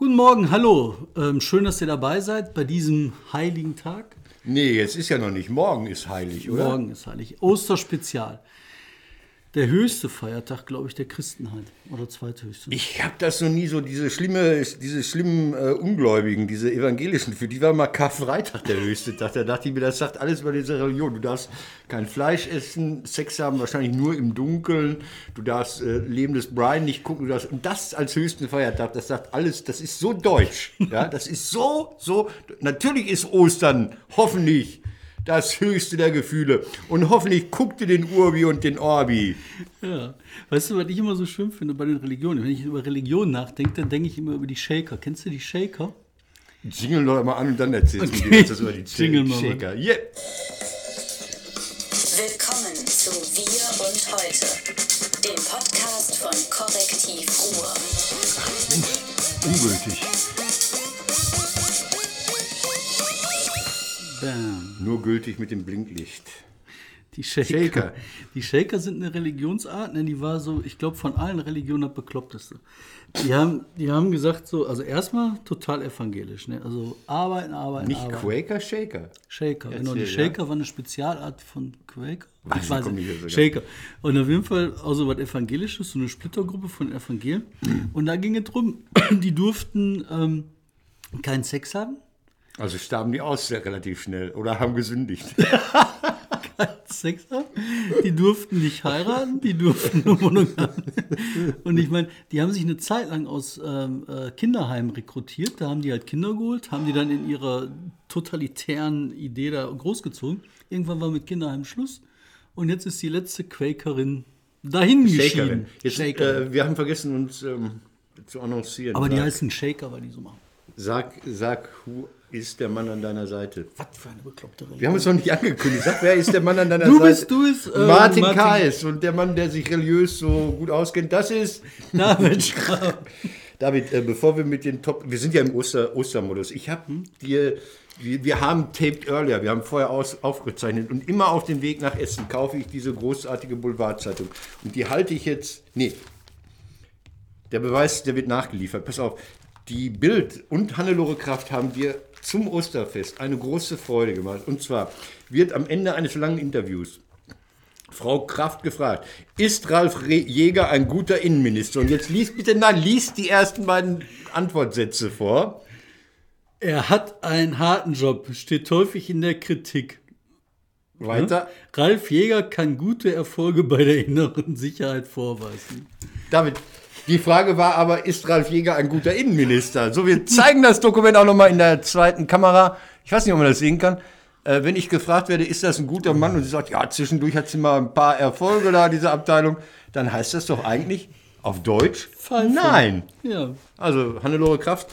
Guten Morgen, hallo. Ähm, schön, dass ihr dabei seid bei diesem heiligen Tag. Nee, jetzt ist ja noch nicht. Morgen ist heilig, oder? Morgen ist heilig. Osterspezial. Der höchste Feiertag, glaube ich, der Christenheit. Oder zweithöchste. Ich habe das noch nie so, diese schlimme, diese schlimmen äh, Ungläubigen, diese Evangelischen, für die war mal Karfreitag der höchste Tag. Da dachte ich mir, das sagt alles über diese Religion. Du darfst kein Fleisch essen, Sex haben wahrscheinlich nur im Dunkeln, du darfst äh, lebendes Brian nicht gucken. Du darfst, und das als höchsten Feiertag, das sagt alles, das ist so deutsch. Ja, das ist so, so, natürlich ist Ostern, hoffentlich das höchste der Gefühle. Und hoffentlich guckt ihr den Urbi und den Orbi. Ja. Weißt du, was ich immer so schön finde bei den Religionen? Wenn ich über Religion nachdenke, dann denke ich immer über die Shaker. Kennst du die Shaker? Jingle doch mal an und dann erzählst Okay. du dir das über die Jingle mal. Shaker. Yeah. Willkommen zu Wir und Heute, dem Podcast von Korrektiv Ruhr. Ungültig. Bam. Nur gültig mit dem Blinklicht. Die Shaker. Shaker. Die Shaker sind eine Religionsart, ne? die war so, ich glaube, von allen Religionen das bekloppteste. Die haben, die haben gesagt so, also erstmal total evangelisch, ne? also arbeiten, arbeiten, Nicht arbeiten. Quaker, Shaker. Shaker, genau. Die Erzähl, ja. Shaker war eine Spezialart von Quaker. Was, Ich weiß nicht. so Shaker. Und auf jeden Fall also was Evangelisches, so eine Splittergruppe von Evangelien. Und da ging es drum, die durften ähm, keinen Sex haben. Also starben die aus sehr relativ schnell oder haben gesündigt. Sex haben. Die durften nicht heiraten, die durften nur monogam. Und ich meine, die haben sich eine Zeit lang aus ähm, äh, Kinderheimen rekrutiert. Da haben die halt Kinder geholt, haben die dann in ihrer totalitären Idee da großgezogen. Irgendwann war mit Kinderheim Schluss. Und jetzt ist die letzte Quakerin dahin geschieden. Jetzt, Shakerin. äh, wir haben vergessen, uns ähm, zu annoncieren. Aber die heißen Shaker, weil die so machen. sag, sag, who ist der Mann an deiner Seite? Was für eine bekloppte Religion. Wir haben es noch nicht angekündigt. Sag, wer ist der Mann an deiner Du Seite? bist- du bist, äh, Martin, Martin- Kais. Und der Mann, der sich religiös so gut auskennt, das ist David. David, äh, bevor wir mit den Top, wir sind ja im Oster, Ostermodus. Ich habe dir, wir, wir haben taped earlier, wir haben vorher aus, aufgezeichnet und immer auf dem Weg nach Essen kaufe ich diese großartige Boulevardzeitung und die halte ich jetzt, nee, der Beweis, der wird nachgeliefert. Pass auf, die Bild und Hannelore Kraft haben dir zum Osterfest eine große Freude gemacht. Und zwar wird am Ende eines langen Interviews Frau Kraft gefragt, ist Ralf Jäger ein guter Innenminister? Und jetzt liest bitte, nein, liest die ersten beiden Antwortsätze vor. Er hat einen harten Job, steht häufig in der Kritik. Weiter. Ralf Jäger kann gute Erfolge bei der inneren Sicherheit vorweisen. David, die Frage war aber, ist Ralf Jäger ein guter Innenminister? So, wir zeigen das Dokument auch nochmal in der zweiten Kamera. Ich weiß nicht, ob man das sehen kann. Äh, wenn ich gefragt werde, ist das ein guter Mann? Und sie sagt, ja, zwischendurch hat sie mal ein paar Erfolge da, diese Abteilung. Dann heißt das doch eigentlich auf Deutsch, Pfeife. nein. Ja. Also, Hannelore Kraft,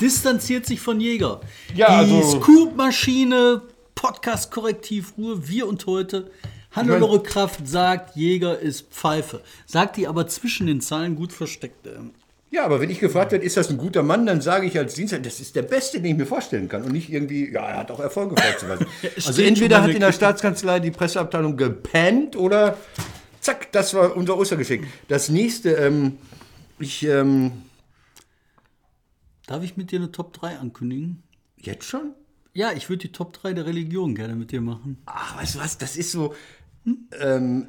Distanziert sich von Jäger. Ja, Die also- Scoop-Maschine, Podcast-Korrektiv Ruhe, wir und heute. Hannelore Kraft sagt, Jäger ist Pfeife. Sagt die aber zwischen den Zeilen gut versteckt. Ja, aber wenn ich gefragt werde, ist das ein guter Mann, dann sage ich als Dienstag, das ist der Beste, den ich mir vorstellen kann. Und nicht irgendwie, ja, er hat auch Erfolge vorzuweisen. also entweder hat in der Staatskanzlei die Presseabteilung gepennt oder zack, das war unser Ostergeschenk. Das nächste, ähm, ich, ähm, Darf ich mit dir eine Top 3 ankündigen? jetzt schon? Ja, ich würde die Top 3 der Religion gerne mit dir machen. Ach, weißt du was, das ist so, ähm,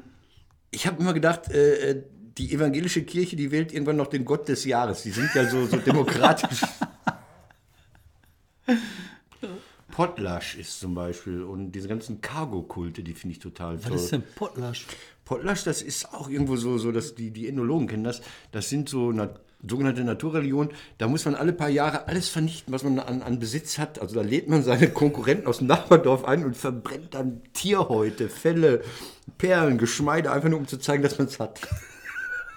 ich habe immer gedacht, äh, äh, die evangelische Kirche, die wählt irgendwann noch den Gott des Jahres. Die sind ja so, so demokratisch. Potlasch ist zum Beispiel und diese ganzen Cargo-Kulte, die finde ich total toll. Was ist denn Potlasch? Potlasch, das ist auch irgendwo so, so dass die, die Ethnologen kennen das. Das sind so nat sogenannte Naturreligionen. Da muss man alle paar Jahre alles vernichten, was man an, an Besitz hat. Also da lädt man seine Konkurrenten aus dem Nachbardorf ein und verbrennt dann Tierhäute, Felle, Perlen, Geschmeide, einfach nur um zu zeigen, dass man es hat.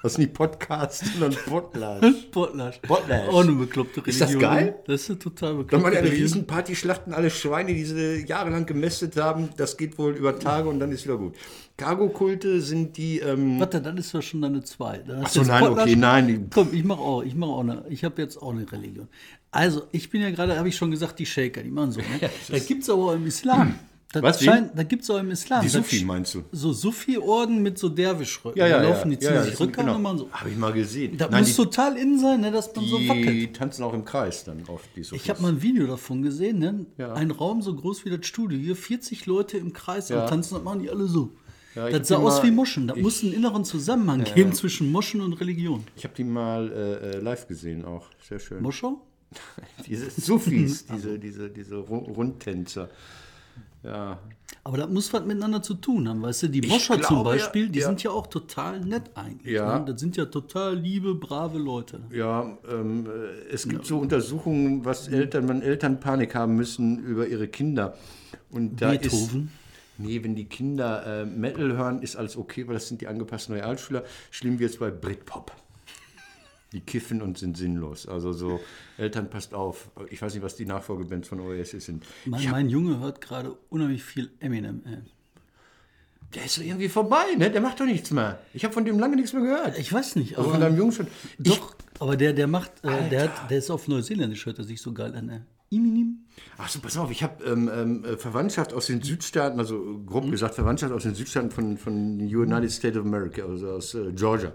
Das ist nicht Podcast, sondern Potlasch. Potlasch. Potlasch. Auch eine bekloppte Religion. Ist das geil? Das ist eine total Dann bekloppte mal eine. Riesenparty, schlachten alle Schweine, die sie jahrelang gemästet haben. Das geht wohl über Tage und dann ist wieder gut. Cargo-Kulte sind die... Ähm, Warte, dann ist das schon deine zwei. Dann hast Ach so, du jetzt nein, okay, nein. Komm, ich mache auch, ich mache auch eine, ich habe jetzt auch eine Religion. Also, ich bin ja gerade, habe ich schon gesagt, die Shaker, die machen so. Ne? da gibt es aber auch im Islam. Das Was, scheint, da gibt es auch im Islam. Die Sufi meinst du? So Sufi-Orden mit so Derwischrücken. Ja, ja, da ja. laufen die ziehen ja, sich Rücken und man so. Habe ich mal gesehen. Das Nein, muss die, total in sein, ne, dass man so wackelt. die tanzen auch im Kreis dann oft, die Sufis. Ich habe mal ein Video davon gesehen, ne? Ja. Ein Raum so groß wie das Studio, hier 40 Leute im Kreis Ja. am Tanzen, das machen die alle so. Ja, das sah aus mal- wie Moschen. Da muss einen inneren Zusammenhang geben zwischen Moschen und Religion. Ich habe die mal äh, äh, live gesehen auch. Sehr schön. Moschau? Diese Sufis, diese, diese, diese Ru- Rundtänzer. Ja. Aber das muss was miteinander zu tun haben, weißt du? Die Moscher zum Beispiel, ja, die ja. sind ja auch total nett eigentlich. Ja. Ne? Das sind ja total liebe, brave Leute. Ja, ähm, äh, es gibt so Untersuchungen, was Eltern, wenn Eltern Panik haben müssen über ihre Kinder. Und da Beethoven. Nee, wenn die Kinder äh, Metal hören, ist alles okay, weil das sind die angepassten Realschüler. Schlimm wird es bei Britpop. Die kiffen und sind sinnlos. Also so, Eltern, passt auf. Ich weiß nicht, was die Nachfolgebands von Oasis sind. Mein, Ich hab, mein Junge hört gerade unheimlich viel Eminem. Ey. der ist so irgendwie vorbei, ne? Der macht doch nichts mehr. Ich habe von dem lange nichts mehr gehört. Ich weiß nicht, Also aber, von deinem Jungen schon. Ich, doch, aber der, der macht, äh, der, hat, der ist auf Neuseeländisch, hört er sich so geil an. Äh. Iminim? Ach so, pass auf, ich habe ähm, ähm, äh, Verwandtschaft aus den Südstaaten, also äh, grob gesagt Verwandtschaft aus den Südstaaten von, von United States of America, also aus äh, Georgia.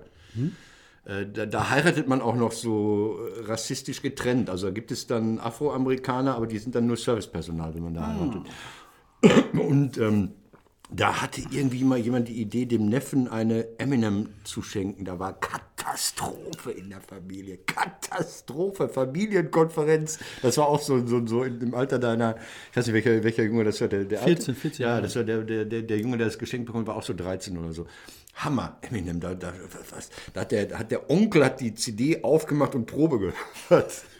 Äh, da, da heiratet man auch noch so äh, rassistisch getrennt. Also da gibt es dann Afroamerikaner, aber die sind dann nur Servicepersonal, wenn man da heiratet. Und ähm, da hatte irgendwie mal jemand die Idee, dem Neffen eine Eminem zu schenken. Da war Katastrophe in der Familie. Katastrophe. Familienkonferenz. Das war auch so, so, so im Alter deiner, ich weiß nicht, welcher, welcher Junge das war. Der, der 14, Alte? 14 Ja, das war der, der, der, Junge, der das Geschenk bekommen war auch so 13 oder so. Hammer, Eminem, da, da, was, da hat, der, hat der Onkel hat die CD aufgemacht und Probe gehört.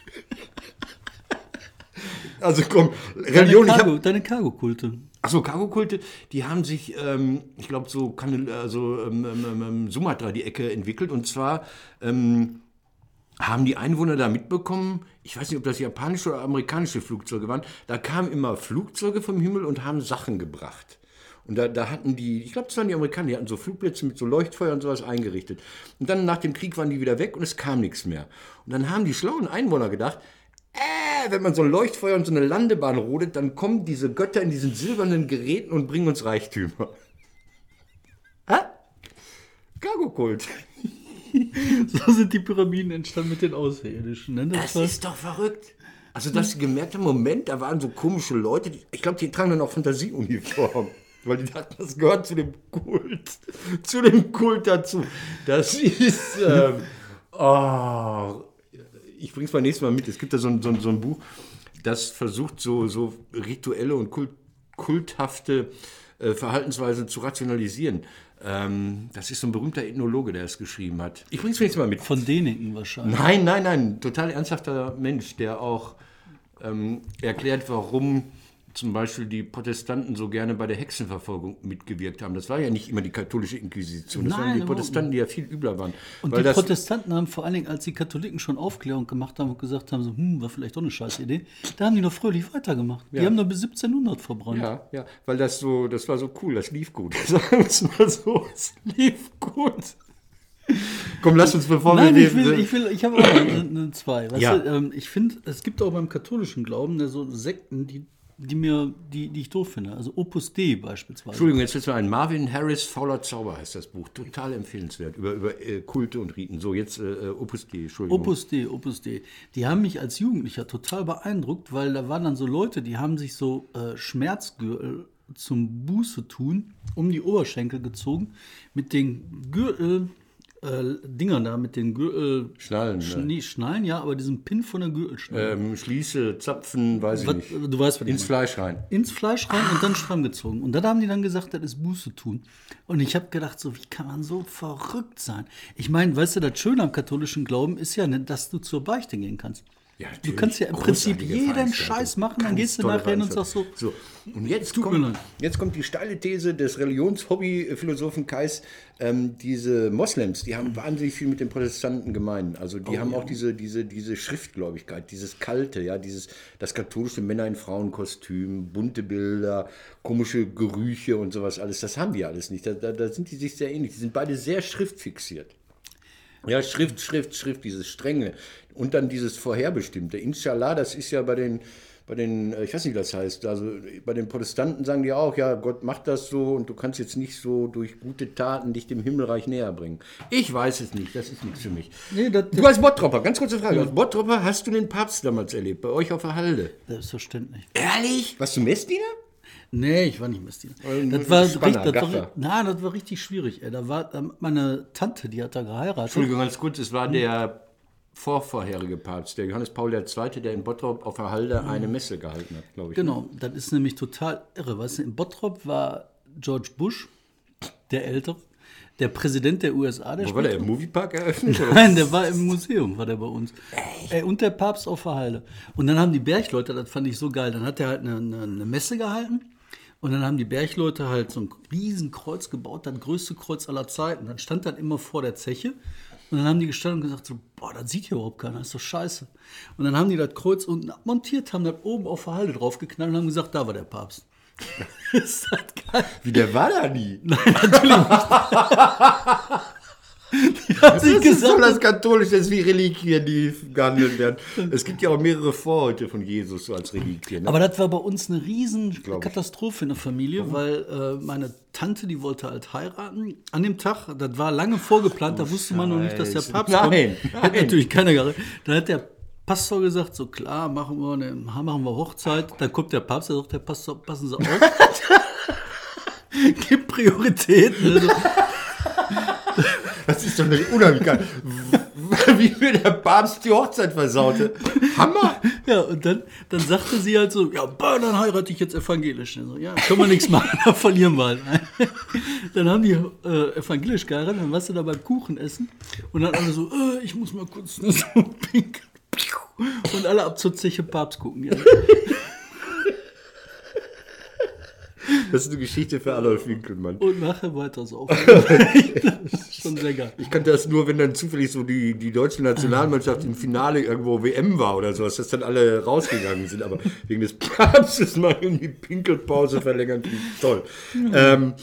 Also komm, Religion, deine Cargo-Kulte. Achso, Cargo-Kulte, die haben sich, ähm, ich glaube, so kann, also, ähm, ähm, ähm, Sumatra die Ecke entwickelt. Und zwar ähm, haben die Einwohner da mitbekommen, ich weiß nicht, ob das japanische oder amerikanische Flugzeuge waren, da kamen immer Flugzeuge vom Himmel und haben Sachen gebracht. Und da, da hatten die, ich glaube, das waren die Amerikaner, die hatten so Flugplätze mit so Leuchtfeuer und sowas eingerichtet. Und dann nach dem Krieg waren die wieder weg und es kam nichts mehr. Und dann haben die schlauen Einwohner gedacht, äh, wenn man so ein Leuchtfeuer und so eine Landebahn rodet, dann kommen diese Götter in diesen silbernen Geräten und bringen uns Reichtümer. Hä? Cargo-Kult. So sind die Pyramiden entstanden mit den Außerirdischen. Ne? Das war- ist doch verrückt. Also, dass sie gemerkt haben, Moment, da waren so komische Leute, die, ich glaube, die tragen dann auch Fantasieuniform. Weil die dachten, das gehört zu dem Kult. Zu dem Kult dazu. Das ist. Ähm, oh, ich bring's mal nächstes Mal mit. Es gibt da so ein, so ein, so ein Buch, das versucht, so, so rituelle und kult, kulthafte äh, Verhaltensweisen zu rationalisieren. Ähm, das ist so ein berühmter Ethnologe, der es geschrieben hat. Ich bring's nächstes Mal mit. Von Däniken wahrscheinlich. Nein, nein, nein, total ernsthafter Mensch, der auch ähm, erklärt, warum zum Beispiel die Protestanten so gerne bei der Hexenverfolgung mitgewirkt haben. Das war ja nicht immer die katholische Inquisition, das Nein, waren die Protestanten, die ja viel übler waren. Und die Protestanten haben vor allen Dingen, als die Katholiken schon Aufklärung gemacht haben und gesagt haben, so, hm, war vielleicht doch eine scheiß Idee, da haben die noch fröhlich weitergemacht. Die haben noch bis 1700 verbrannt. ja, ja, weil das so, das war so cool, das lief gut. Sagen wir es mal so, es lief gut. Komm, lass uns, bevor Nein, wir ich will, ich will, ich habe auch eine, eine zwei. Weißt Ja. du, ähm, ich finde, es gibt auch beim katholischen Glauben ne, so Sekten, die, die mir, die, die ich doof finde. Also Opus Dei beispielsweise. Entschuldigung, jetzt jetzt mal ein Marvin Harris Fauler Zauber heißt das Buch. Total empfehlenswert. Über, über äh, Kulte und Riten. So, jetzt äh, Opus Dei, Entschuldigung. Opus Dei, Opus Dei. Die haben mich als Jugendlicher total beeindruckt, weil da waren dann so Leute, die haben sich so äh, Schmerzgürtel zum Buße tun um die Oberschenkel gezogen mit den Gürtel äh, Dingern da, mit den Gürtel Schnallen, ne? Schnie, Schnallen, ja, aber diesen Pin von der Gürtelschnalle. Ähm, Schließe, Zapfen, weiß ich Was- nicht. du weißt, was ich Ins meine. Fleisch rein. ins Fleisch rein und dann stramm gezogen. Und dann haben die dann gesagt, das ist Buße tun. Und ich habe gedacht, so, wie kann man so verrückt sein? Ich meine, weißt du, das Schöne am katholischen Glauben ist ja, nicht, dass du zur Beichte gehen kannst. Ja, du kannst ja im Prinzip jeden. Scheiß machen, dann gehst du nachher hin und sagst so, so. Und jetzt kommt, jetzt kommt die steile These des Religionshobby-Philosophen Kais. Ähm, diese Moslems, die haben wahnsinnig viel mit den Protestanten gemein. Also Oh die haben auch diese, diese, diese Schriftgläubigkeit, dieses Kalte, ja, dieses, das katholische Männer in Frauenkostüm, bunte Bilder, komische Gerüche und sowas alles. Das haben wir alles nicht. Da, da, da sind die sich sehr ähnlich. Die sind beide sehr schriftfixiert. Ja, Schrift, Schrift, Schrift, dieses Strenge. Und dann dieses Vorherbestimmte. Inshallah, das ist ja bei den, bei den, äh, ich weiß nicht, wie das heißt, also bei den Protestanten sagen die auch, ja, Gott macht das so und du kannst jetzt nicht so durch gute Taten dich dem Himmelreich näher bringen. Ich weiß es nicht, das ist nichts für mich. Nee, das, Du als Bottropper, ganz kurze Frage, als Bottropper hast du den Papst damals erlebt, bei euch auf der Halde? Selbstverständlich. Ehrlich? Warst du Messdiener? Nee, ich war nicht Messdiener. Das war, Spanner, richtig, das, war, na, das war richtig schwierig. Ey. Da war meine Tante, die hat da geheiratet. Entschuldigung, ganz kurz, es war der vorvorherige Papst, der Johannes Paul II., der in Bottrop auf der Halde eine Messe gehalten hat, glaube ich. Genau, das ist nämlich total irre. Weißt du, in Bottrop war George Bush, der Ältere, der Präsident der USA, der Wo war der im Moviepark eröffnet? Nein, der war im Museum, war der bei uns. Ey, und der Papst auf der Halde. Und dann haben die Bergleute, das fand ich so geil, dann hat er halt eine, eine, eine Messe gehalten. Und dann haben die Bergleute halt so ein riesen Kreuz gebaut, das größte Kreuz aller Zeiten. Dann stand das immer vor der Zeche. Und dann haben die gestanden und gesagt so, boah, das sieht hier überhaupt keiner, das ist doch scheiße. Und dann haben die das Kreuz unten abmontiert, haben das oben auf der Halde draufgeknallt und haben gesagt, da war der Papst. ist das geil? Wie, der war da nie. Hat sich Das ist so gesagt, das Katholische, das ist wie Reliquien, die gehandelt werden. Es gibt ja auch mehrere Vorhäute von Jesus so als Reliquien. Ne? Aber das war bei uns eine riesen Katastrophe in der Familie, weil äh, meine Tante, die wollte halt heiraten. An dem Tag, das war lange vorgeplant, da wusste man noch nicht, dass der. Papst Nein, kommt. Hat nein. natürlich keiner geredet. Dann hat der Pastor gesagt, so klar, machen wir, eine, machen wir Hochzeit. Dann kommt der Papst, der sagt, der Pastor, passen Sie auf. Gibt Prioritäten. Also, ist doch unheimlich geil. Wie mir der Papst die Hochzeit versaute. Hammer! Ja, und dann, dann sagte sie halt so, ja, bah, dann heirate ich jetzt evangelisch. So, ja, können wir nichts machen, da verlieren wir halt. Dann haben die äh, evangelisch geheiratet, dann warst du da beim Kuchen essen und dann alle so, äh, ich muss mal kurz so pink. Und alle ab zur Zeche Papst gucken. Ja. Das ist eine Geschichte für Adolf Winkelmann. Und nachher weiter so. schon sehr geil. Ich kannte das nur, wenn dann zufällig so die, die deutsche Nationalmannschaft im Finale irgendwo WM war oder sowas, dass dann alle rausgegangen sind. Aber wegen des Papstes mal in die Pinkelpause verlängern, toll. Ähm,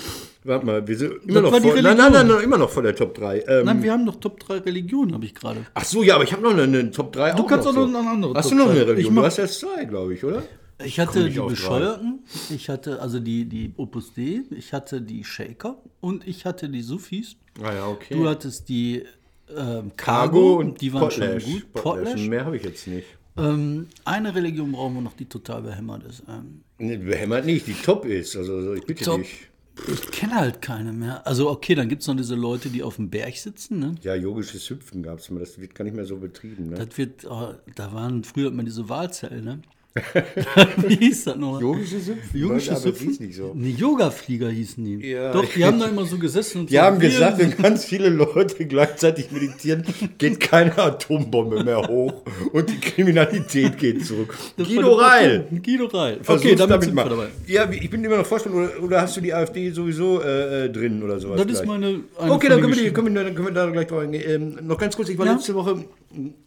warte mal, wir sind immer Das noch vor, nein, nein, nein, nein, immer noch vor der Top 3. Ähm, Nein, wir haben noch Top 3 Religionen, habe ich gerade. ach so, ja, aber ich habe noch eine, eine Top 3 Du kannst auch noch eine andere Hast Top du noch eine 3? Religion? Ich mach- Du hast erst zwei, glaube ich, oder? Ich hatte nicht die. Bescheuerten, ich hatte also die, die Opus D, ich hatte die Shaker und ich hatte die Sufis. Ah ja, okay. Du hattest die ähm, Cargo Cargo, und die waren Potlash. schon gut. Potlash. Potlash. Mehr habe ich jetzt nicht. Ähm, eine Religion brauchen wir noch, die total behämmert ist. Ähm, Nee, behämmert nicht, die top ist. Also, also ich bitte Top. dich. ich kenne halt keine mehr. Also okay, dann gibt es noch diese Leute, die auf dem Berg sitzen. Ne? Ja, yogisches Hüpfen gab es mal. Das wird gar nicht mehr so betrieben. Ne? Das wird, oh, da waren früher immer diese Wahlzellen, ne? Wie hieß das noch? Yogisches Hüpfen? Yogisches aber das Hüpfen? hieß nicht so. Nee, Yoga-Flieger hießen die. Ja. Doch, die haben da immer so gesessen und Die so. haben gesagt, wenn ganz viele Leute gleichzeitig meditieren, geht keine Atombombe mehr hoch und die Kriminalität geht zurück. Das Guido Reil. Guido Reil. Versuch's Okay, damit, sind mal. wir dabei. Ja, ich bin immer noch Vorstand, oder, oder hast du die AfD sowieso äh, äh, drin oder sowas? Das ist gleich? meine. eine Okay, dann können wir, können, wir, dann können wir da gleich drauf eingehen. Ähm, noch ganz kurz, ich war Ja? letzte Woche,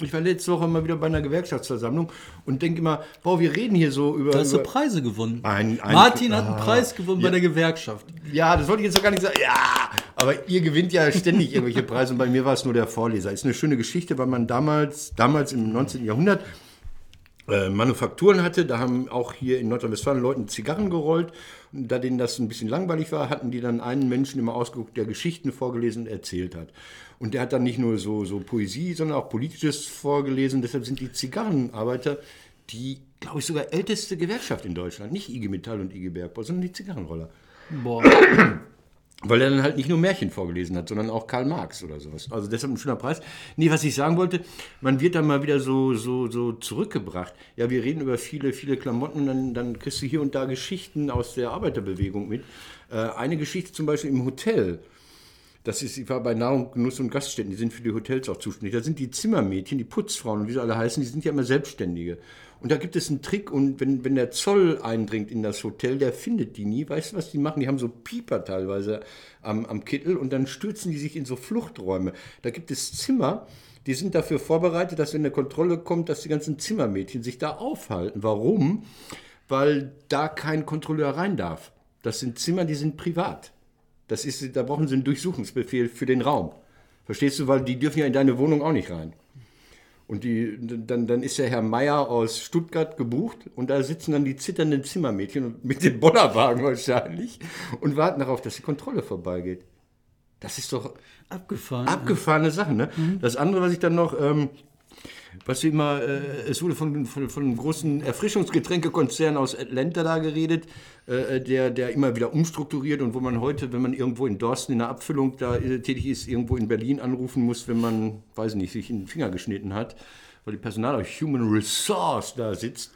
ich war letzte Woche mal wieder bei einer Gewerkschaftsversammlung und denke immer, boah, wir reden hier so über. Da hast du Preise gewonnen. Ein- ein- Martin hat einen Ah, Preis gewonnen bei der Gewerkschaft. ja, das wollte ich jetzt noch gar nicht sagen. Ja, aber ihr gewinnt ja ständig irgendwelche Preise und bei mir war es nur der Vorleser. Ist eine schöne Geschichte, weil man damals, damals im 19. Jahrhundert äh, Manufakturen hatte. Da haben auch hier in Nordrhein-Westfalen Leuten Zigarren gerollt. Und da denen das ein bisschen langweilig war, hatten die dann einen Menschen immer ausgeguckt, der Geschichten vorgelesen und erzählt hat. Und der hat dann nicht nur so, so Poesie, sondern auch Politisches vorgelesen. Deshalb sind die Zigarrenarbeiter die, glaube ich, sogar älteste Gewerkschaft in Deutschland. Nicht IG Metall und IG Bergbau, sondern die Zigarrenroller. Boah. Weil er dann halt nicht nur Märchen vorgelesen hat, sondern auch Karl Marx oder sowas. Also deshalb ein schöner Preis. Nee, was ich sagen wollte, man wird dann mal wieder so, so, so zurückgebracht. Ja, wir reden über viele, viele Klamotten und dann, dann kriegst du hier und da Geschichten aus der Arbeiterbewegung mit. Äh, eine Geschichte zum Beispiel im Hotel. Das ist, ich war bei Nahrung, Genuss und Gaststätten, die sind für die Hotels auch zuständig. Da sind die Zimmermädchen, die Putzfrauen und wie sie alle heißen, die sind ja immer Selbstständige. Und da gibt es einen Trick und wenn, wenn der Zoll eindringt in das Hotel, der findet die nie. Weißt du, was die machen? Die haben so Pieper teilweise am, am Kittel und dann stürzen die sich in so Fluchträume. Da gibt es Zimmer, die sind dafür vorbereitet, dass wenn eine Kontrolle kommt, dass die ganzen Zimmermädchen sich da aufhalten. Warum? Weil da kein Kontrolleur rein darf. Das sind Zimmer, die sind privat. Das ist, da brauchen sie einen Durchsuchungsbefehl für den Raum. Verstehst du, weil die dürfen ja in deine Wohnung auch nicht rein. Und die, dann, dann ist der Herr Meier aus Stuttgart gebucht und da sitzen dann die zitternden Zimmermädchen mit dem Bollerwagen wahrscheinlich und warten darauf, dass die Kontrolle vorbeigeht. Das ist doch Abgefahren. abgefahrene Sache. Ne? Das andere, was ich dann noch, ähm, was wir immer, äh, es wurde von, von, von einem großen Erfrischungsgetränkekonzern aus Atlanta da geredet, äh, der, der immer wieder umstrukturiert und wo man heute, wenn man irgendwo in Dorsten in der Abfüllung da äh, tätig ist, irgendwo in Berlin anrufen muss, wenn man, weiß nicht, sich in den Finger geschnitten hat, weil die Personal Human Resource da sitzt.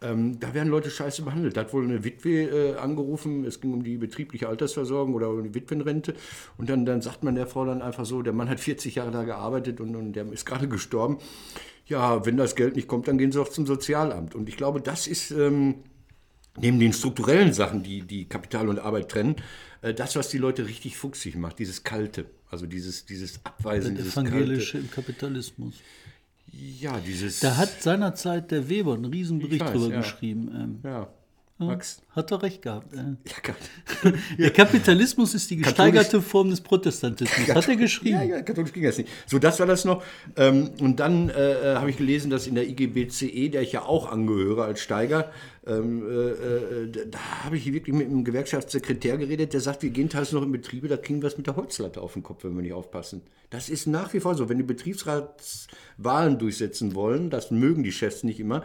Ähm, da werden Leute scheiße behandelt. Da hat wohl eine Witwe äh, angerufen, es ging um die betriebliche Altersversorgung oder um die Witwenrente. Und dann, dann sagt man der Frau dann einfach so, der Mann hat 40 Jahre da gearbeitet und, und der ist gerade gestorben. Ja, wenn das Geld nicht kommt, dann gehen sie auch zum Sozialamt. Und ich glaube, das ist ähm, neben den strukturellen Sachen, die, die Kapital und Arbeit trennen, äh, das, was die Leute richtig fuchsig macht, dieses Kalte. Also dieses, dieses Abweisen, dieses evangelische Kalte. im Kapitalismus. Ja, dieses... Da hat seinerzeit der Weber einen riesen Bericht weiß, drüber ja. geschrieben. Ähm, Ja, Max. hat er recht gehabt. Äh. Ja. Der Kapitalismus ist die gesteigerte Form des Protestantismus. Hat er geschrieben. Ja, ja, katholisch ging das nicht. So, das war das noch. Ähm, und dann äh, habe ich gelesen, dass in der IGBCE, der ich ja auch angehöre als Steiger, ähm, äh, äh, da- habe ich wirklich mit einem Gewerkschaftssekretär geredet, der sagt, wir gehen teils noch in Betriebe, da kriegen wir es mit der Holzlatte auf den Kopf, wenn wir nicht aufpassen. Das ist nach wie vor so. Wenn die Betriebsratswahlen durchsetzen wollen, das mögen die Chefs nicht immer,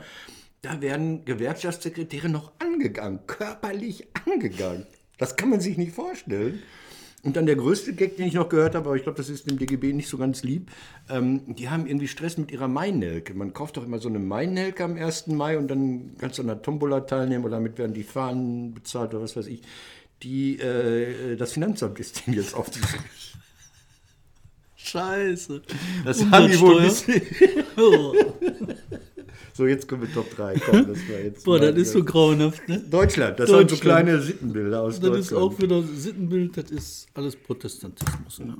da werden Gewerkschaftssekretäre noch angegangen, körperlich angegangen. Das kann man sich nicht vorstellen. Und dann der größte Gag, den ich noch gehört habe, aber ich glaube, das ist dem DGB nicht so ganz lieb. Ähm, die haben irgendwie Stress mit ihrer Mainelke. Man kauft doch immer so eine Mainelke am 1. Mai und dann kannst du an der Tombola teilnehmen oder damit werden die Fahnen bezahlt oder was weiß ich. Die, äh, das Finanzamt ist dem jetzt auf die Scheiße. Das haben die wohl ein bisschen. So, jetzt kommen wir Top 3. Komm, das war jetzt Boah, das ist so grauenhaft. Ne? Deutschland, das sind so Deutschland. kleine Sittenbilder aus Das Deutschland. ist auch wieder Sittenbild, das ist alles Protestantismus. Ne?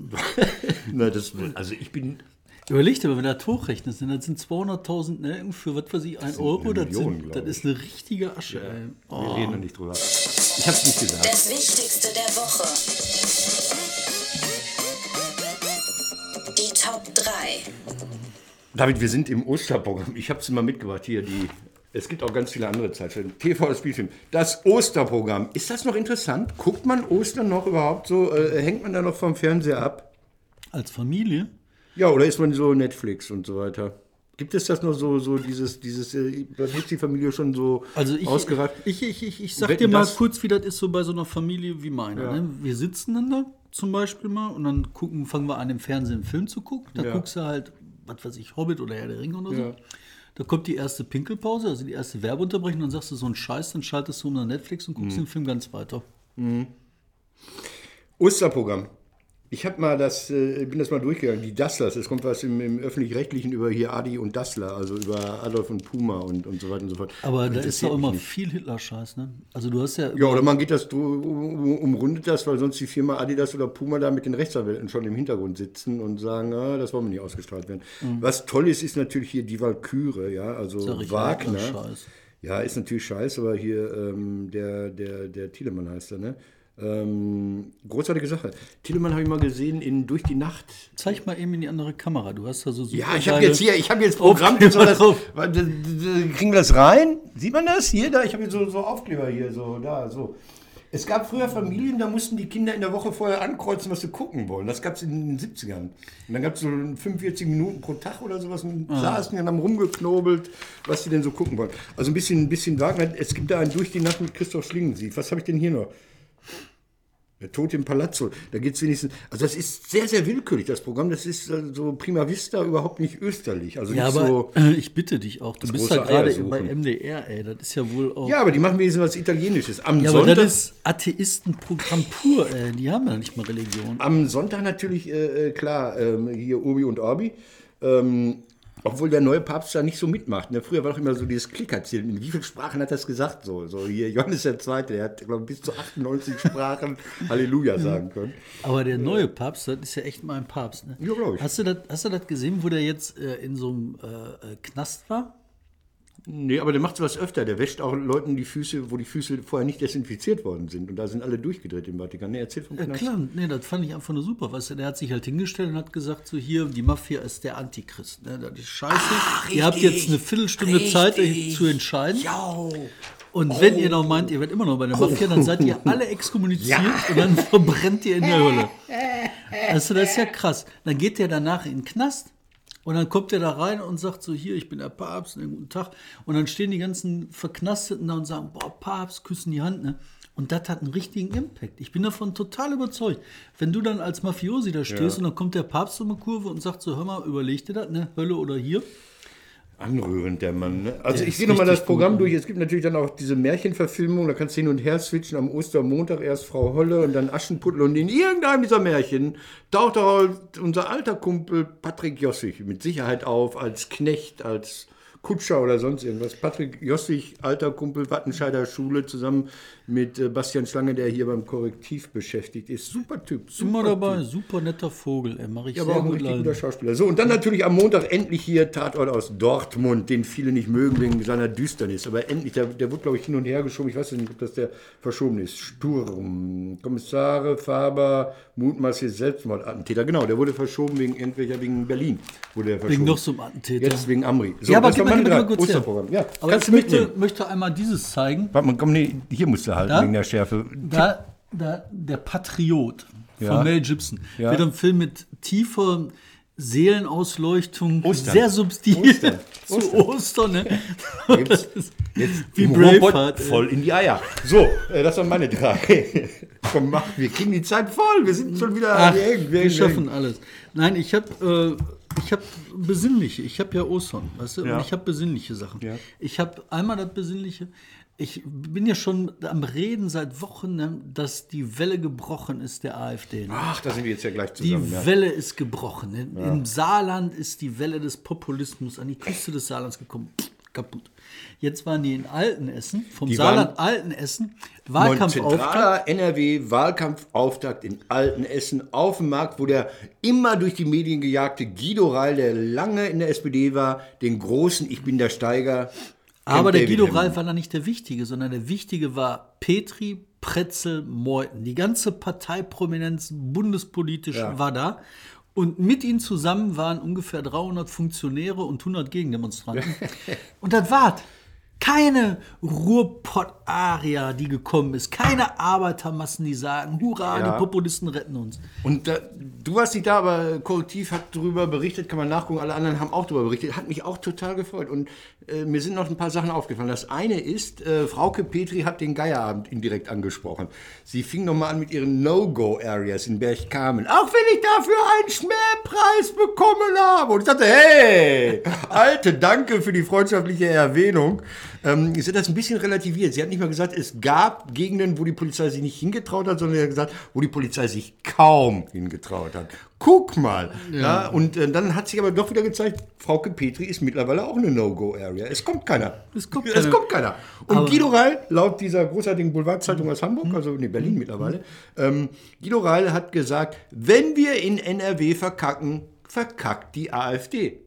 Na, das, also ich bin Überleg dir mal, wenn du das hochrechnest, das sind 200.000 Nelken für, was weiß ich, 1 Euro, das, Million, sind, das ist eine richtige Asche. Wir Oh. reden da nicht drüber. Ich hab's nicht gesagt. Das Wichtigste der Woche. David, wir sind im Osterprogramm. Ich habe es immer mitgebracht hier. Die, es gibt auch ganz viele andere Zeitschriften. TV, das Spielfilm. Das Osterprogramm. Ist das noch interessant? Guckt man Ostern noch überhaupt so? Äh, hängt man da noch vom Fernseher ab? Als Familie? Ja, oder ist man so Netflix und so weiter? Gibt es das noch so, so dieses, dieses, äh, was ist die Familie schon so Also ich, ausgereift? ich, ich, ich, ich sag Wetten, dir mal kurz, wie das ist so bei so einer Familie wie meine. Ja. Ne? Wir sitzen dann da zum Beispiel mal und dann gucken, fangen wir an, im Fernsehen einen Film zu gucken. Da Ja. guckst du halt, was weiß ich, Hobbit oder Herr der Ringe oder so. Ja. Da kommt die erste Pinkelpause, also die erste Werbeunterbrechung, dann sagst du so einen Scheiß, dann schaltest du um nach Netflix und Mhm. guckst den Film ganz weiter. Osterprogramm. Ich habe mal das, äh, bin das mal durchgegangen, die Dasslers. Es kommt was im, im öffentlich-rechtlichen über hier Adi und Dassler, also über Adolf und Puma und, und so weiter und so fort. Aber da ist doch immer nicht. viel Hitler-Scheiß, ne? Also du hast ja, Ja, oder man geht das, um- umrundet das, weil sonst die Firma Adidas oder Puma da mit den Rechtsanwälten schon im Hintergrund sitzen und sagen, ah, das wollen wir nicht ausgestrahlt werden. Was toll ist, ist natürlich hier die Walküre, ja, also Mhm. ja Wagner. Ja, ist natürlich scheiße, aber hier ähm, der, der, der Thielemann heißt er, ne? Ähm, großartige Sache. Thielemann habe ich mal gesehen in Durch die Nacht. zeig mal eben in die andere Kamera. Du hast da so super Ja, ich habe jetzt hier, ich habe jetzt Programm. Das, d- kriegen wir das rein? Sieht man das? Hier, da, ich habe jetzt so, so Aufkleber hier, so, da, so. Es gab früher Familien, da mussten die Kinder in der Woche vorher ankreuzen, was sie gucken wollen. Das gab es in den 70ern. Und dann gab es so 45 Minuten pro Tag oder sowas und Ah. saßen und haben rumgeknobelt, was sie denn so gucken wollen. Also ein bisschen, ein bisschen Wagner. Es gibt da einen Durch die Nacht mit Christoph Schlingensief. Was habe ich denn hier noch? Der Tod im Palazzo, da geht es wenigstens. Also, das ist sehr, sehr willkürlich, das Programm. Das ist äh, so prima vista überhaupt nicht österlich. Also, Ja, nicht aber so. äh, ich bitte dich auch. Du bist ja gerade bei. MDR, ey. Das ist ja wohl auch. Ja, aber die machen wenigstens was Italienisches. Am, Ja, aber Sonntag, das ist Atheistenprogramm pur, ey. Die haben ja nicht mal Religion. am Sonntag natürlich, äh, äh, klar, ähm, hier Urbi und Orbi. Ähm, obwohl der neue Papst da nicht so mitmacht. Ne? Früher war doch immer so dieses Klickerzählen. In wie vielen Sprachen hat er das gesagt? So, so hier Johannes II., der hat, glaube ich, bis zu 98 Sprachen Halleluja sagen können. Aber der neue Papst, das ist ja echt mal ein Papst, ne? Ja, glaub ich. Hast du das, hast du das gesehen, wo der jetzt äh, in so einem äh, äh, Knast war? Nee, aber der macht sowas öfter. Der wäscht auch Leuten die Füße, wo die Füße vorher nicht desinfiziert worden sind. Und da sind alle durchgedreht im Vatikan. Nee, erzähl vom Ja, Knast. klar, nee, das fand ich einfach nur super. Weißt du, der hat sich halt hingestellt und hat gesagt, so hier, die Mafia ist der Antichrist. Ne? Das ist scheiße. Ihr habt richtig, jetzt eine Viertelstunde Zeit, euch zu entscheiden. Ja. Und wenn ihr noch meint, ihr werdet immer noch bei der Mafia, dann seid ihr alle exkommuniziert und dann verbrennt ihr in der Hölle. Also das ist ja krass. Dann geht der danach in den Knast und dann kommt er da rein und sagt so, hier, ich bin der Papst, einen guten Tag. Und dann stehen die ganzen Verknasteten da und sagen, boah, Papst, küssen die Hand, ne? Und das hat einen richtigen Impact. Ich bin davon total überzeugt. Wenn du dann als Mafiosi da stehst und dann kommt der Papst um eine Kurve und sagt so, hör mal, überleg dir das, ne? Hölle oder hier. Anrührend, der Mann. Ne? Also Der ich gehe nochmal das Programm durch. Es gibt natürlich dann auch diese Märchenverfilmung, da kannst du hin und her switchen. Am Ostermontag erst Frau Holle und dann Aschenputtel. Und in irgendeinem dieser Märchen taucht auch unser alter Kumpel Patrick Jossig mit Sicherheit auf als Knecht, als Kutscher oder sonst irgendwas. Patrick Jossig, alter Kumpel, Wattenscheider Schule, zusammen mit äh, Bastian Schlange, der hier beim Korrektiv beschäftigt ist. Super Typ. Super Immer dabei, Typ. super netter Vogel, ey, mache ich Ja, sehr aber auch ein richtig guter Schauspieler. So, und dann natürlich am Montag endlich hier Tatort aus Dortmund, den viele nicht mögen wegen seiner Düsternis. Aber endlich, der, der wurde, glaube ich, hin und her geschoben. Ich weiß nicht, ob das der verschoben ist. Sturm. Kommissare, Faber, mutmaßlich Selbstmordattentäter. Genau, der wurde verschoben wegen irgendwelcher, wegen Berlin. Wurde der verschoben. noch so einem Attentäter. Jetzt wegen Amri. So, ja, aber das gib mal, gib mal kurz. Osterprogramm. Ja, aber kannst ich möchte, mitnehmen. möchte einmal dieses zeigen. Warte mal, komm, nee, hier musst du Da? wegen der Schärfe. Da, da, der Patriot von Ja. Mel Gibson. Ja. Wird ein Film mit tiefer Seelenausleuchtung, Ostern. sehr subtil Ostern. zu Ostern. Ne? Jetzt, jetzt Wie Braveheart, voll in die Eier. So, äh, das waren meine drei. Komm, mach, wir kriegen die Zeit voll. Wir sind schon wieder. Ach, wir wir schaffen alles. Nein, ich habe äh, ich hab besinnliche. Ich habe ja Ostern, weißt du? Ja. Und ich habe besinnliche Sachen. Ja. Ich habe einmal das Besinnliche. Ich bin ja schon am Reden seit Wochen, ne, dass die Welle gebrochen ist der AfD. Ne? Ach, da sind wir jetzt ja gleich Die zusammen. ja. Welle ist gebrochen. In, Im Saarland ist die Welle des Populismus an die Küste des Saarlands gekommen. Kaputt. Jetzt waren die in Altenessen, vom Die Saarland Altenessen, Wahlkampfauftakt. NRW-Wahlkampfauftakt in Altenessen auf dem Markt, wo der immer durch die Medien gejagte Guido Reil, der lange in der SPD war, den großen Ich bin der Steiger. Aber der Guido. Reif war da nicht der Wichtige, sondern der Wichtige war Petri, Pretzel, Meuthen. Die ganze Parteiprominenz bundespolitisch Ja. war da. Und mit ihnen zusammen waren ungefähr 300 Funktionäre und 100 Gegendemonstranten. und das war's. Keine Ruhrpott-Aria, die gekommen ist. Keine Arbeitermassen, die sagen, hurra, Ja. die Populisten retten uns. Und da, du warst nicht da, aber Korrektiv hat darüber berichtet, kann man nachgucken, alle anderen haben auch darüber berichtet. Hat mich auch total gefreut. Und äh, mir sind noch ein paar Sachen aufgefallen. Das eine ist, äh, Frauke Petri hat den Geierabend indirekt angesprochen. Sie fing nochmal an mit ihren No-Go-Areas in Berchtesgaden. Auch wenn ich dafür einen Schmähpreis bekommen habe. Und ich dachte, hey, Alte, danke für die freundschaftliche Erwähnung. Ähm, sie hat das ein bisschen relativiert. Sie hat nicht mal gesagt, es gab Gegenden, wo die Polizei sich nicht hingetraut hat, sondern sie hat gesagt, wo die Polizei sich kaum hingetraut hat. Guck mal. Ja. und äh, dann hat sich aber doch wieder gezeigt, Frauke Petri ist mittlerweile auch eine No-Go-Area. Es kommt keiner. Es kommt es keiner. kommt keiner. Und Aber- Guido Reil, laut dieser großartigen Boulevardzeitung aus Hamburg, also nee, Berlin mittlerweile, ähm, Guido Reil hat gesagt, wenn wir in NRW verkacken, verkackt die AfD.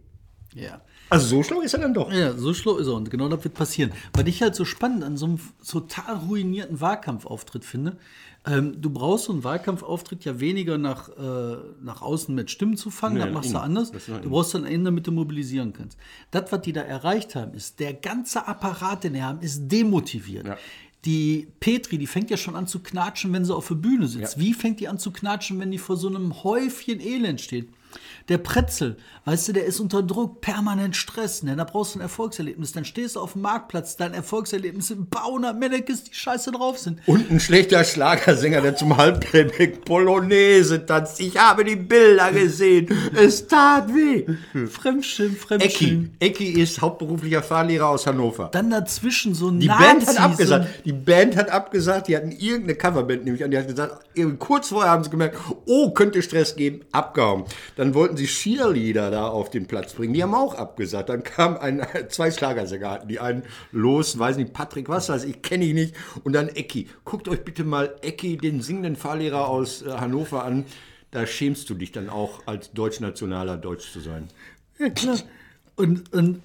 Ja. Also so schlau ist er dann doch. Ja, so schlau ist er und genau das wird passieren. Was ich halt so spannend an so einem total ruinierten Wahlkampfauftritt finde, ähm, du brauchst so einen Wahlkampfauftritt ja weniger nach, äh, nach außen mit Stimmen zu fangen, Nee, das machst du anders. Du brauchst dann einen, damit du mobilisieren kannst. Das, was die da erreicht haben, ist, der ganze Apparat, den die haben, ist demotiviert. Ja. Die Petri, die fängt ja schon an zu knatschen, wenn sie auf der Bühne sitzt. Ja. Wie fängt die an zu knatschen, wenn die vor so einem Häufchen Elend steht? Der Pretzel, weißt du, der ist unter Druck, permanent Stress. Ne? Da brauchst du ein Erfolgserlebnis. Dann stehst du auf dem Marktplatz, dein Erfolgserlebnis sind hundert Männekes, die scheiße drauf sind. Und ein schlechter Schlagersänger, der zum Halbplayback Polonaise tanzt. Ich habe die Bilder gesehen. Es tat weh. Fremdschirm, Ecki. Fremdschirm. Ecki ist hauptberuflicher Fahrlehrer aus Hannover. Dann dazwischen so ein Die Nazi, Band hat so abgesagt. ein- Die Band hat abgesagt. Die hatten irgendeine Coverband nämlich an. Die hat gesagt, kurz vorher haben sie gemerkt, oh, könnte Stress geben. Abgehauen. Dann wollten sie Cheerleader da auf den Platz bringen. Die haben auch abgesagt. Dann kam ein, zwei Schlagersänger die einen los, weiß nicht, Patrick, was weiß ich, kenne ich nicht. Und dann Ecki. Guckt euch bitte mal Ecki, den singenden Fahrlehrer aus äh, Hannover an. Da schämst du dich dann auch als Deutschnationaler Deutsch zu sein. Ja, klar. Und, und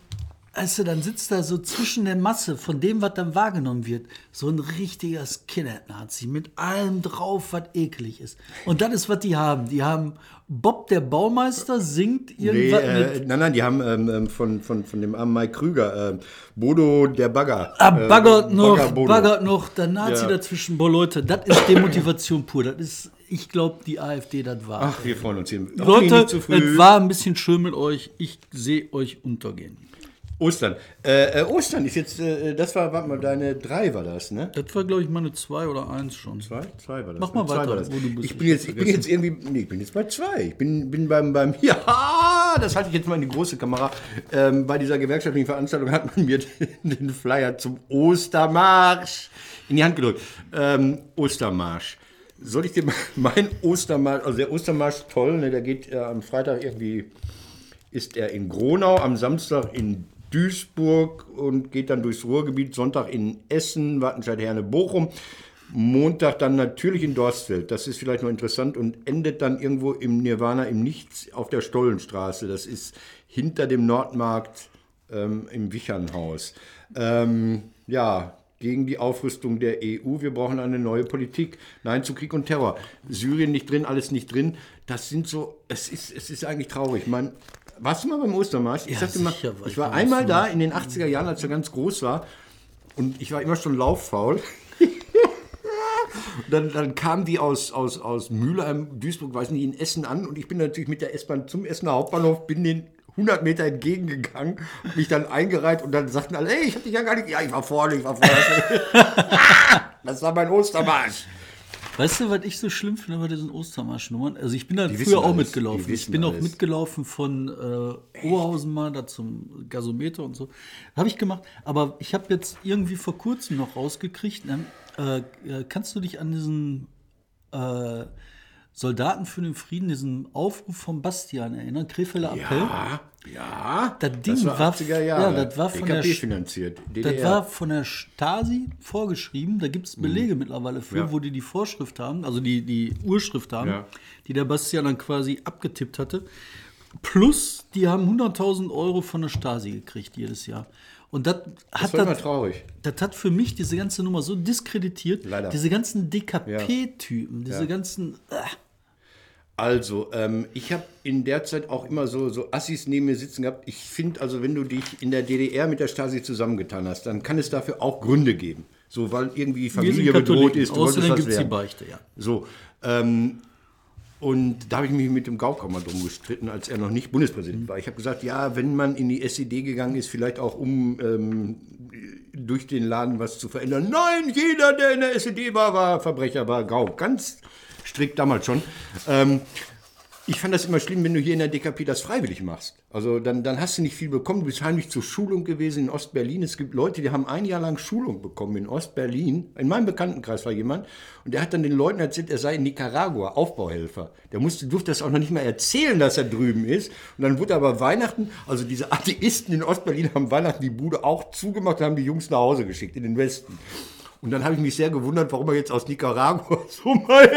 weißt du, dann sitzt da so zwischen der Masse von dem, was dann wahrgenommen wird, so ein richtiger Skinhead-Nazi mit allem drauf, was eklig ist. Und das ist, was die haben. Die haben Bob der Baumeister singt Nee, irgendwas äh, mit nein, nein, die haben ähm, ähm, von, von, von dem armen Mike Krüger, ähm, Bodo der Bagger. Ah, Äh, baggert noch, Bagger baggert noch, der Nazi Ja. dazwischen. Boah, Leute, das ist Demotivation pur. Das ist, ich glaube, die AfD, das war. Ach, wir freuen uns hier. Leute, es war ein bisschen schön mit euch. Ich sehe euch untergehen. Ostern. Äh, äh, Ostern ist jetzt, äh, das war, warte mal, deine drei war das, ne? Das war, glaube ich, meine zwei oder eins schon. Zwei? Zwei war das. Mach mal ne? Weiter, wo du bist. Ich bin jetzt, ich bin jetzt irgendwie, nee, ich bin jetzt bei zwei. Ich bin, bin beim, beim, ja, das halte ich jetzt mal in die große Kamera. Ähm, bei dieser gewerkschaftlichen Veranstaltung hat man mir den, Flyer zum Ostermarsch in die Hand gedrückt. Ähm, Ostermarsch. Soll ich dir mal mein Ostermarsch, also der Ostermarsch, toll, ne, der geht äh, am Freitag irgendwie, ist er in Gronau, am Samstag in Duisburg und geht dann durchs Ruhrgebiet, Sonntag in Essen, Wattenscheid, Herne, Bochum. Montag dann natürlich in Dorstfeld, das ist vielleicht noch interessant und endet dann irgendwo im Nirvana im Nichts auf der Stollenstraße. Das ist hinter dem Nordmarkt ähm, im Wichernhaus. Ähm, ja, gegen die Aufrüstung der EU. Wir brauchen eine neue Politik. Nein zu Krieg und Terror. Syrien nicht drin, alles nicht drin. Das sind so, es ist, es ist eigentlich traurig. Man, warst du mal beim Ostermarsch? Ich, Ja, sagte mal, war ich war einmal da in den 80er Jahren, als er ganz groß war. Und ich war immer schon lauffaul. Dann, dann kamen die aus, aus, aus Mülheim, Duisburg, weiß nicht, in Essen an. Und ich bin natürlich mit der S-Bahn zum Essener Hauptbahnhof, bin den 100 Meter entgegengegangen, mich dann eingereiht und dann sagten alle, hey, ich hab dich ja gar nicht, ja, ich war vorne, ich war vorne. das war mein Ostermarsch. Weißt du, was ich so schlimm finde bei diesen Ostermarschnummern? Also ich bin da wissen früher auch alles, mitgelaufen. die Ich bin auch alles. mitgelaufen von äh, Oberhausen mal da zum Gasometer und so. Habe ich gemacht. Aber ich habe jetzt irgendwie vor kurzem noch rausgekriegt, ne? äh, äh, kannst du dich an diesen äh, Soldaten für den Frieden, diesen Aufruf von Bastian erinnern? Krefelder Appell? Ja, ja. Das Ding war war- 80er Jahre. ja, das war von EKP der finanziert. Das DDR. war von der Stasi vorgeschrieben. Da gibt es Belege mittlerweile für, Mhm. Ja. wo die die Vorschrift haben, also die, die Urschrift haben, Ja. die der Bastian dann quasi abgetippt hatte. Plus, die haben 100.000 Euro von der Stasi gekriegt jedes Jahr. Und das das hat war immer das, traurig. das hat für mich diese ganze Nummer so diskreditiert. Leider. Diese ganzen DKP-Typen, diese ganzen. Äh, Also, ähm, ich habe in der Zeit auch immer so, so Assis neben mir sitzen gehabt. Ich finde, also wenn du dich in der DDR mit der Stasi zusammengetan hast, dann kann es dafür auch Gründe geben. So, weil irgendwie Familie bedroht ist, Außerdem gibt es die. Beichte, ja. So, ähm, und da habe ich mich mit dem Gaukau mal drum gestritten, als er noch nicht Bundespräsident war. Ich habe gesagt, ja, wenn man in die SED gegangen ist, vielleicht auch um ähm, durch den Laden was zu verändern. Nein, jeder, der in der SED war, war Verbrecher, war Gauck. Ganz strikt damals schon. Ähm, ich fand das immer schlimm, wenn du hier in der DKP das freiwillig machst. Also dann, dann hast du nicht viel bekommen. Du bist heimlich zur Schulung gewesen in Ostberlin. Es gibt Leute, die haben ein Jahr lang Schulung bekommen in Ostberlin. In meinem Bekanntenkreis war jemand und der hat dann den Leuten erzählt, er sei in Nicaragua Aufbauhelfer. Der musste, durfte das auch noch nicht mal erzählen, dass er drüben ist. Und dann wurde aber Weihnachten, also diese Atheisten in Ostberlin haben Weihnachten die Bude auch zugemacht und haben die Jungs nach Hause geschickt in den Westen. Und dann habe ich mich sehr gewundert, warum er jetzt aus Nicaragua so mal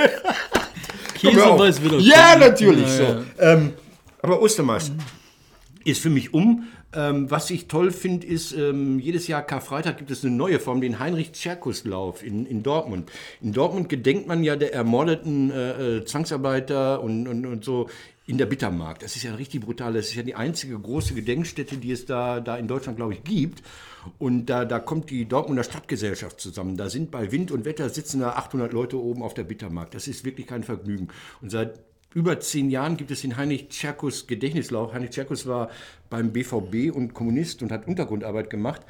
Käse weiß wieder. Ja, natürlich. Ja, so. ja. Ähm, aber Ostermarsch ist für mich um. Ähm, was ich toll finde, ist, ähm, jedes Jahr Karfreitag gibt es eine neue Form, den Heinrich-Tscherkus-Lauf in, in Dortmund. In Dortmund gedenkt man ja der ermordeten äh, äh, Zwangsarbeiter und, und, und so in der Bittermark. Das ist ja richtig brutal. Das ist ja die einzige große Gedenkstätte, die es da, da in Deutschland, glaube ich, gibt. Und da, da kommt die Dortmunder Stadtgesellschaft zusammen. Da sind bei Wind und Wetter sitzen da 800 Leute oben auf der Bittermark. Das ist wirklich kein Vergnügen. Und seit über zehn Jahren gibt es den Heinrich Tscherkus Gedächtnislauf. Heinrich Tscherkus war beim BVB und Kommunist und hat Untergrundarbeit gemacht.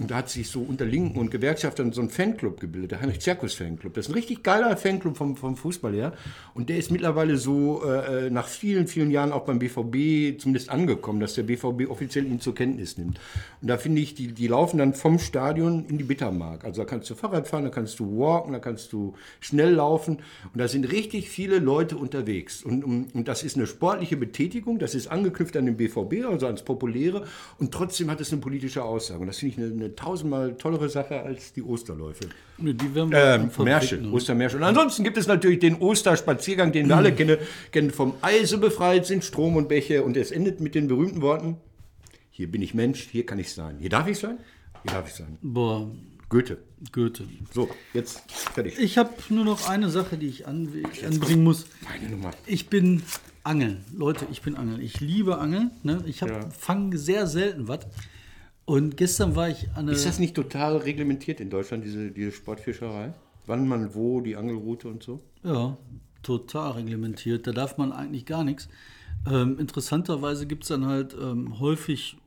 Und da hat sich so unter Linken und Gewerkschaftern so ein Fanclub gebildet, der Heinrich Tscherkus Fanclub. Das ist ein richtig geiler Fanclub vom, vom Fußball her. Und der ist mittlerweile so äh, nach vielen, vielen Jahren auch beim BVB zumindest angekommen, dass der BVB offiziell ihn zur Kenntnis nimmt. Und da finde ich, die, die laufen dann vom Stadion in die Bittermark. Also da kannst du Fahrrad fahren, da kannst du walken, da kannst du schnell laufen. Und da sind richtig viele Leute unterwegs. Und, und, und das ist eine sportliche Betätigung, das ist angeknüpft an den BVB, also ans Populäre. Und trotzdem hat es eine politische Aussage. Und das finde ich eine, eine tausendmal tollere Sache als die Osterläufe. Nee, Die werden wir Ähm, Märsche. Ostermärsche. Und ansonsten gibt es natürlich den Osterspaziergang, den wir alle kennen, kennen. Vom Eise befreit sind Strom und Bäche. Und es endet mit den berühmten Worten: Hier bin ich Mensch, hier kann ich sein. Hier darf ich sein? Hier darf ich sein. Boah, Goethe. Goethe. So, jetzt fertig. Ich habe nur noch eine Sache, die ich an, anbringen muss. Meine Nummer. Ich bin Angeln. Leute, ich bin Angeln. Ich liebe Angeln. Ne? Ich hab, Ja. fange sehr selten was. Und gestern war ich an Ist einer. das nicht total reglementiert in Deutschland, diese, diese Sportfischerei? Wann man wo, die Angelroute und so? Ja, total reglementiert. Da darf man eigentlich gar nichts. Ähm, interessanterweise gibt es dann halt ähm, häufig,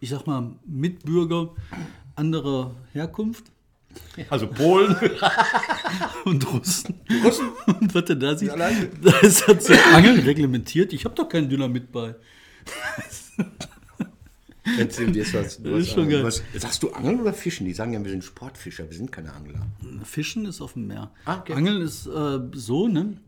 ich sag mal, Mitbürger anderer Herkunft Also Polen. und Russen. Russen? Und was du da alleine. da ist halt so Angeln reglementiert. Ich habe doch kein Dynamit bei. Erzähl dir was. Das ist schon geil. was. Sagst du Angeln oder Fischen? Die sagen ja, wir sind Sportfischer, wir sind keine Angler. Fischen ist auf dem Meer. Ah, okay. Angeln ist äh, so, ne?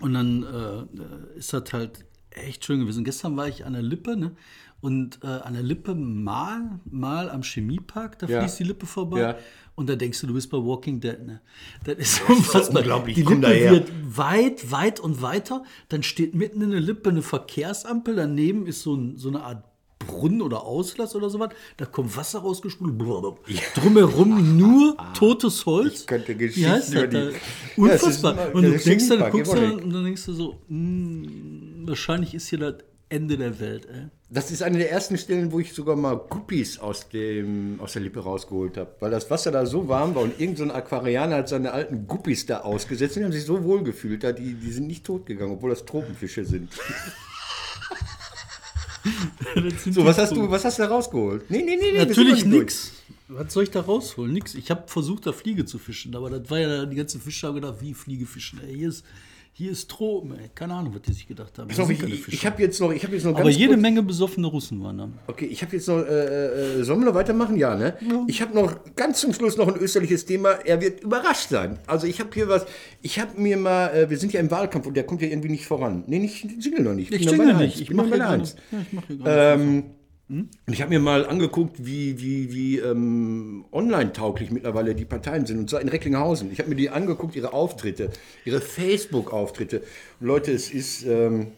Und dann äh, ist das halt echt schön gewesen. Gestern war ich an der Lippe, ne? Und äh, an der Lippe mal, mal am Chemiepark, da Ja. fließt die Lippe vorbei. Ja. Und da denkst du, du bist bei Walking Dead, ne? Das ist unfassbar. unglaublich. Die Ich komm Lippe wird weit, weit und weiter. Dann steht mitten in der Lippe eine Verkehrsampel. Daneben ist so, ein, so eine Art Brunnen oder Auslass oder sowas. Da kommt Wasser rausgespult. Drumherum nur totes Holz. Ah. Ich könnte Geschichten über das die-? Ja, Unfassbar. immer- und du denkst dann, du guckst dann und dann denkst du so, hm, wahrscheinlich ist hier das Ende der Welt, ey. Das ist eine der ersten Stellen, wo ich sogar mal Guppies aus, dem, aus der Lippe rausgeholt habe. Weil das Wasser da so warm war und irgendein so ein Aquarianer hat seine alten Guppies da ausgesetzt und die haben sich so wohl gefühlt. Da, die, die sind nicht tot gegangen, obwohl das Tropenfische sind. So, was hast du, was hast du da rausgeholt? Nee, nee, nee, nee. Natürlich noch nicht nix. Was soll ich da rausholen? Nix. Ich habe versucht, da Fliege zu fischen, aber das war ja die ganzen Fischer haben gedacht, wie Fliege fischen? Ey, hier ist, hier ist Tropen, ey. Keine Ahnung, was die sich gedacht haben. Pass auf, ich, ich habe jetzt noch, ich habe jetzt noch aber jede kurz- Menge besoffene Russen waren da. Okay, ich habe jetzt noch, äh, äh, sollen wir noch weitermachen? Ja, ne? Ich habe noch ganz zum Schluss noch ein österliches Thema. Er wird überrascht sein. Also ich habe hier was, ich habe mir mal, äh, wir sind ja im Wahlkampf und der kommt ja irgendwie nicht voran. Nee, nicht, ich jingle noch nicht. Ich noch nicht. Ich mach noch hier bei gerade- eins. Ja, ich mach hier gerade. Ähm, und ich habe mir mal angeguckt, wie, wie, wie ähm, online-tauglich mittlerweile die Parteien sind. Und zwar in Recklinghausen. Ich habe mir die angeguckt, ihre Auftritte, ihre Facebook-Auftritte. Leute, es ist, ähm,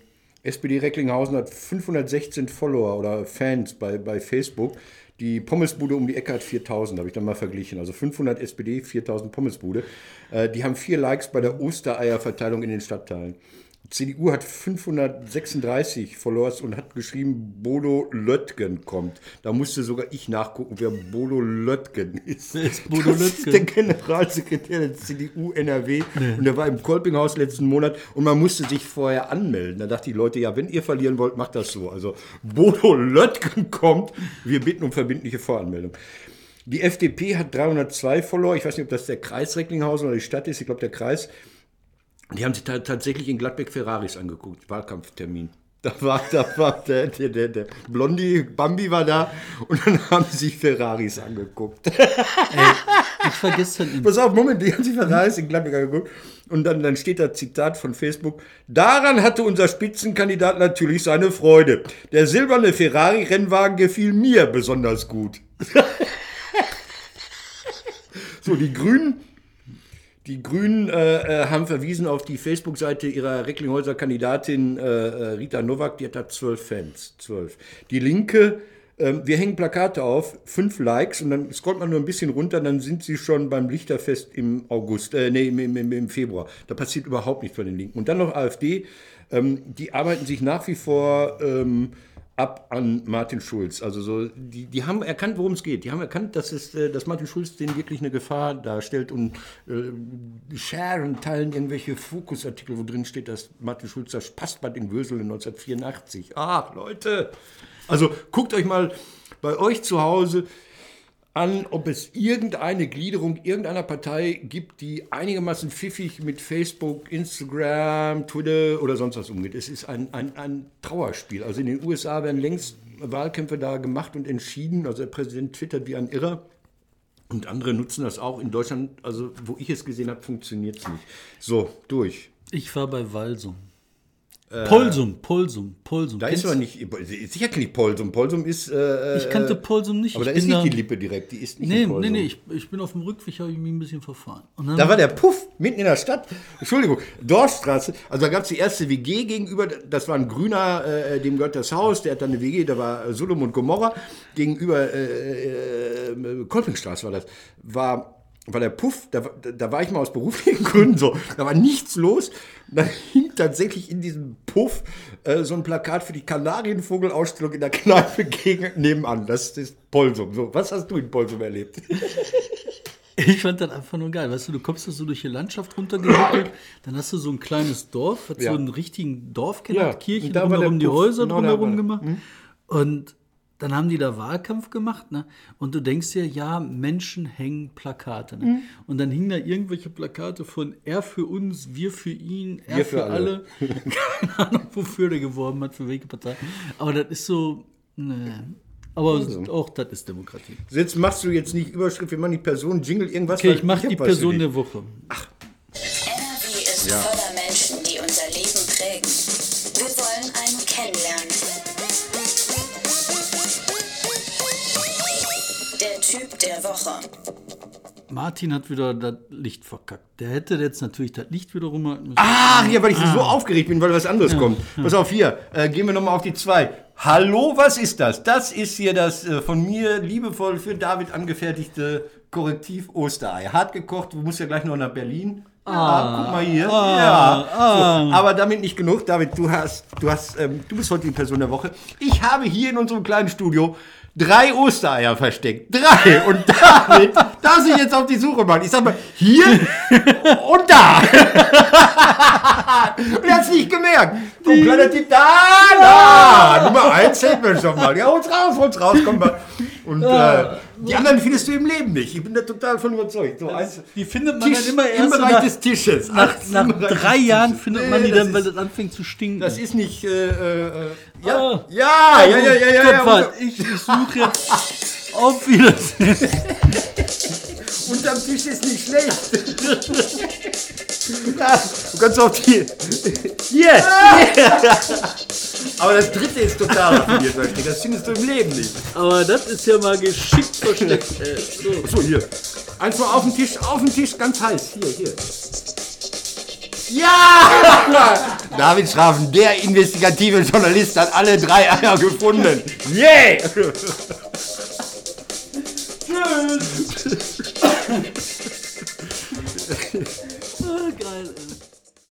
SPD Recklinghausen hat 516 Follower oder Fans bei, bei Facebook. Die Pommesbude um die Ecke hat 4000, habe ich dann mal verglichen. Also 500 SPD, 4000 Pommesbude. Äh, die haben vier Likes bei der Ostereierverteilung in den Stadtteilen. CDU hat 536 Followers und hat geschrieben, Bodo Löttgen kommt. Da musste sogar ich nachgucken, wer Bodo Löttgen ist. Wer ist Bodo das Löttgen? ist der Generalsekretär der CDU NRW und der war im Kolpinghaus letzten Monat und man musste sich vorher anmelden. Da dachte die Leute, ja, wenn ihr verlieren wollt, macht das so. Also Bodo Löttgen kommt, wir bitten um verbindliche Voranmeldung. Die FDP hat 302 Follower. Ich weiß nicht, ob das der Kreis Recklinghausen oder die Stadt ist. Ich glaube, der Kreis. Die haben sich ta tatsächlich in Gladbeck Ferraris angeguckt, Wahlkampftermin. Da war, da war der, der, der, der Blondi, Bambi war da und dann haben sie sich Ferraris angeguckt. Ich war gestern in Pass auf, Moment, die haben sich Ferraris in Gladbeck angeguckt und dann, dann steht da Zitat von Facebook. Daran hatte unser Spitzenkandidat natürlich seine Freude. Der silberne Ferrari-Rennwagen gefiel mir besonders gut. so, die Grünen die Grünen äh, äh, haben verwiesen auf die Facebook-Seite ihrer Recklinghäuser Kandidatin äh, äh, Rita Nowak, die hat da zwölf Fans. Zwölf. Die Linke, ähm, wir hängen Plakate auf, fünf Likes und dann scrollt man nur ein bisschen runter, dann sind sie schon beim Lichterfest im August, äh, nee, im, im, im Februar. Da passiert überhaupt nichts bei den Linken. Und dann noch AfD, ähm, die arbeiten sich nach wie vor ähm, ab an Martin Schulz. Also so, die, die haben erkannt, worum es geht. Die haben erkannt, dass, es, äh, dass Martin Schulz denen wirklich eine Gefahr darstellt und äh, sharen, teilen irgendwelche Fokusartikel, wo drin steht, dass Martin Schulz das Passbad in Würselen 1984. Ach, Leute! Also guckt euch mal bei euch zu Hause an, ob es irgendeine Gliederung irgendeiner Partei gibt, die einigermaßen pfiffig mit Facebook, Instagram, Twitter oder sonst was umgeht. Es ist ein, ein, ein Trauerspiel. Also in den USA werden längst Wahlkämpfe da gemacht und entschieden. Also der Präsident twittert wie ein Irrer. Und andere nutzen das auch. In Deutschland, also wo ich es gesehen habe, funktioniert es nicht. So, durch. Ich war bei Walsum. Polsum, Polsum, Polsum. Da ist aber nicht, sicher ich Polsum. Polsum ist. Äh, ich kannte Polsum nicht. aber ich da ist nicht die Lippe direkt, die ist nicht Nee, Polsum. nee, nee, ich, ich bin auf dem Rückweg, habe ich mich ein bisschen verfahren. Da war der Puff mitten in der Stadt. Entschuldigung, Dorfstraße. Also da gab es die erste WG gegenüber. Das war ein Grüner, äh, dem gehört das Haus. Der hat dann eine WG. Da war äh, Sodom und Gomorra. Gegenüber äh, äh, Kolpingstraße war das. War war der Puff, da, war- da war ich mal aus beruflichen Gründen so, da war nichts los. Da hing tatsächlich in diesem Puff äh, so ein Plakat für die Kanarienvogelausstellung in der Kneipe gegen, nebenan. Das ist Polsum. So, was hast du in Polsum erlebt? ich fand das einfach nur geil. Weißt du, du kommst da so durch die Landschaft runtergehuckelt, dann hast du so ein kleines Dorf, hat Ja. so einen richtigen Dorfkern, Ja, hat Kirche und da war der drumherum, die Puff. Häuser Genau drumherum der. gemacht. Und dann haben die da Wahlkampf gemacht, ne? Und du denkst dir, ja, Menschen hängen Plakate. Ne? Mhm. Und dann hingen da irgendwelche Plakate von er für uns, wir für ihn, er Wir für, für alle. alle. Keine Ahnung, wofür der geworben hat, für welche Partei. Aber das ist so, ne. Aber Also. auch das ist Demokratie. Jetzt machst du jetzt nicht Überschrift, wir machen die Person, Jingle, irgendwas. Okay, ich mache die Person der Woche. NRW ist voller Menschen, die unser Leben prägen. Wir wollen einen kennenlernen. Woche. Martin hat wieder das Licht verkackt. Der hätte jetzt natürlich das Licht wieder rumhalten müssen. Ach, ja, weil ich so aufgeregt bin, weil was anderes kommt. Pass auf, hier, äh, gehen wir nochmal auf die zwei. Hallo, was ist das? Das ist hier das äh, von mir liebevoll für David angefertigte Korrektiv-Osterei. Hart gekocht, du musst ja gleich noch nach Berlin. Ah, guck mal hier. ja. So, aber damit nicht genug. David, du hast, du hast, ähm, du bist heute die Person der Woche. Ich habe hier in unserem kleinen Studio drei Ostereier versteckt. Drei. Und David darf sich jetzt auf die Suche machen. Ich sag mal, hier und da. Und er hat es nicht gemerkt. Komm, kleiner Tipp, da, da. Nummer eins hätten wir schon mal. Ja, hol's raus, hol's raus, komm mal. Und äh, die anderen findest du im Leben nicht. Ich bin da total von überzeugt. So, eins, Die findet man Tisch dann immer im erst so Bereich nach, des Tisches. nach, im nach drei Jahren findet Nee, man die dann, weil ist- das anfängt zu stinken. Das ist nicht, äh, äh, ja, Ah. ja, ja, ja, ja, ja, Gott, ja. warte, ich, ich suche jetzt auf Wiedersehen. Unterm Tisch ist nicht schlecht. Ja, du kannst auch die. Hier! Aber das dritte ist total raffiniert, ich. Das findest du im Leben nicht. Aber das ist ja mal geschickt versteckt. Äh, so. So, hier. Eins mal auf den Tisch, auf den Tisch, ganz heiß. Hier, hier. Ja! David Schrafen, der investigative Journalist, hat alle drei Eier gefunden. Yeah! Ah, geil. Ey.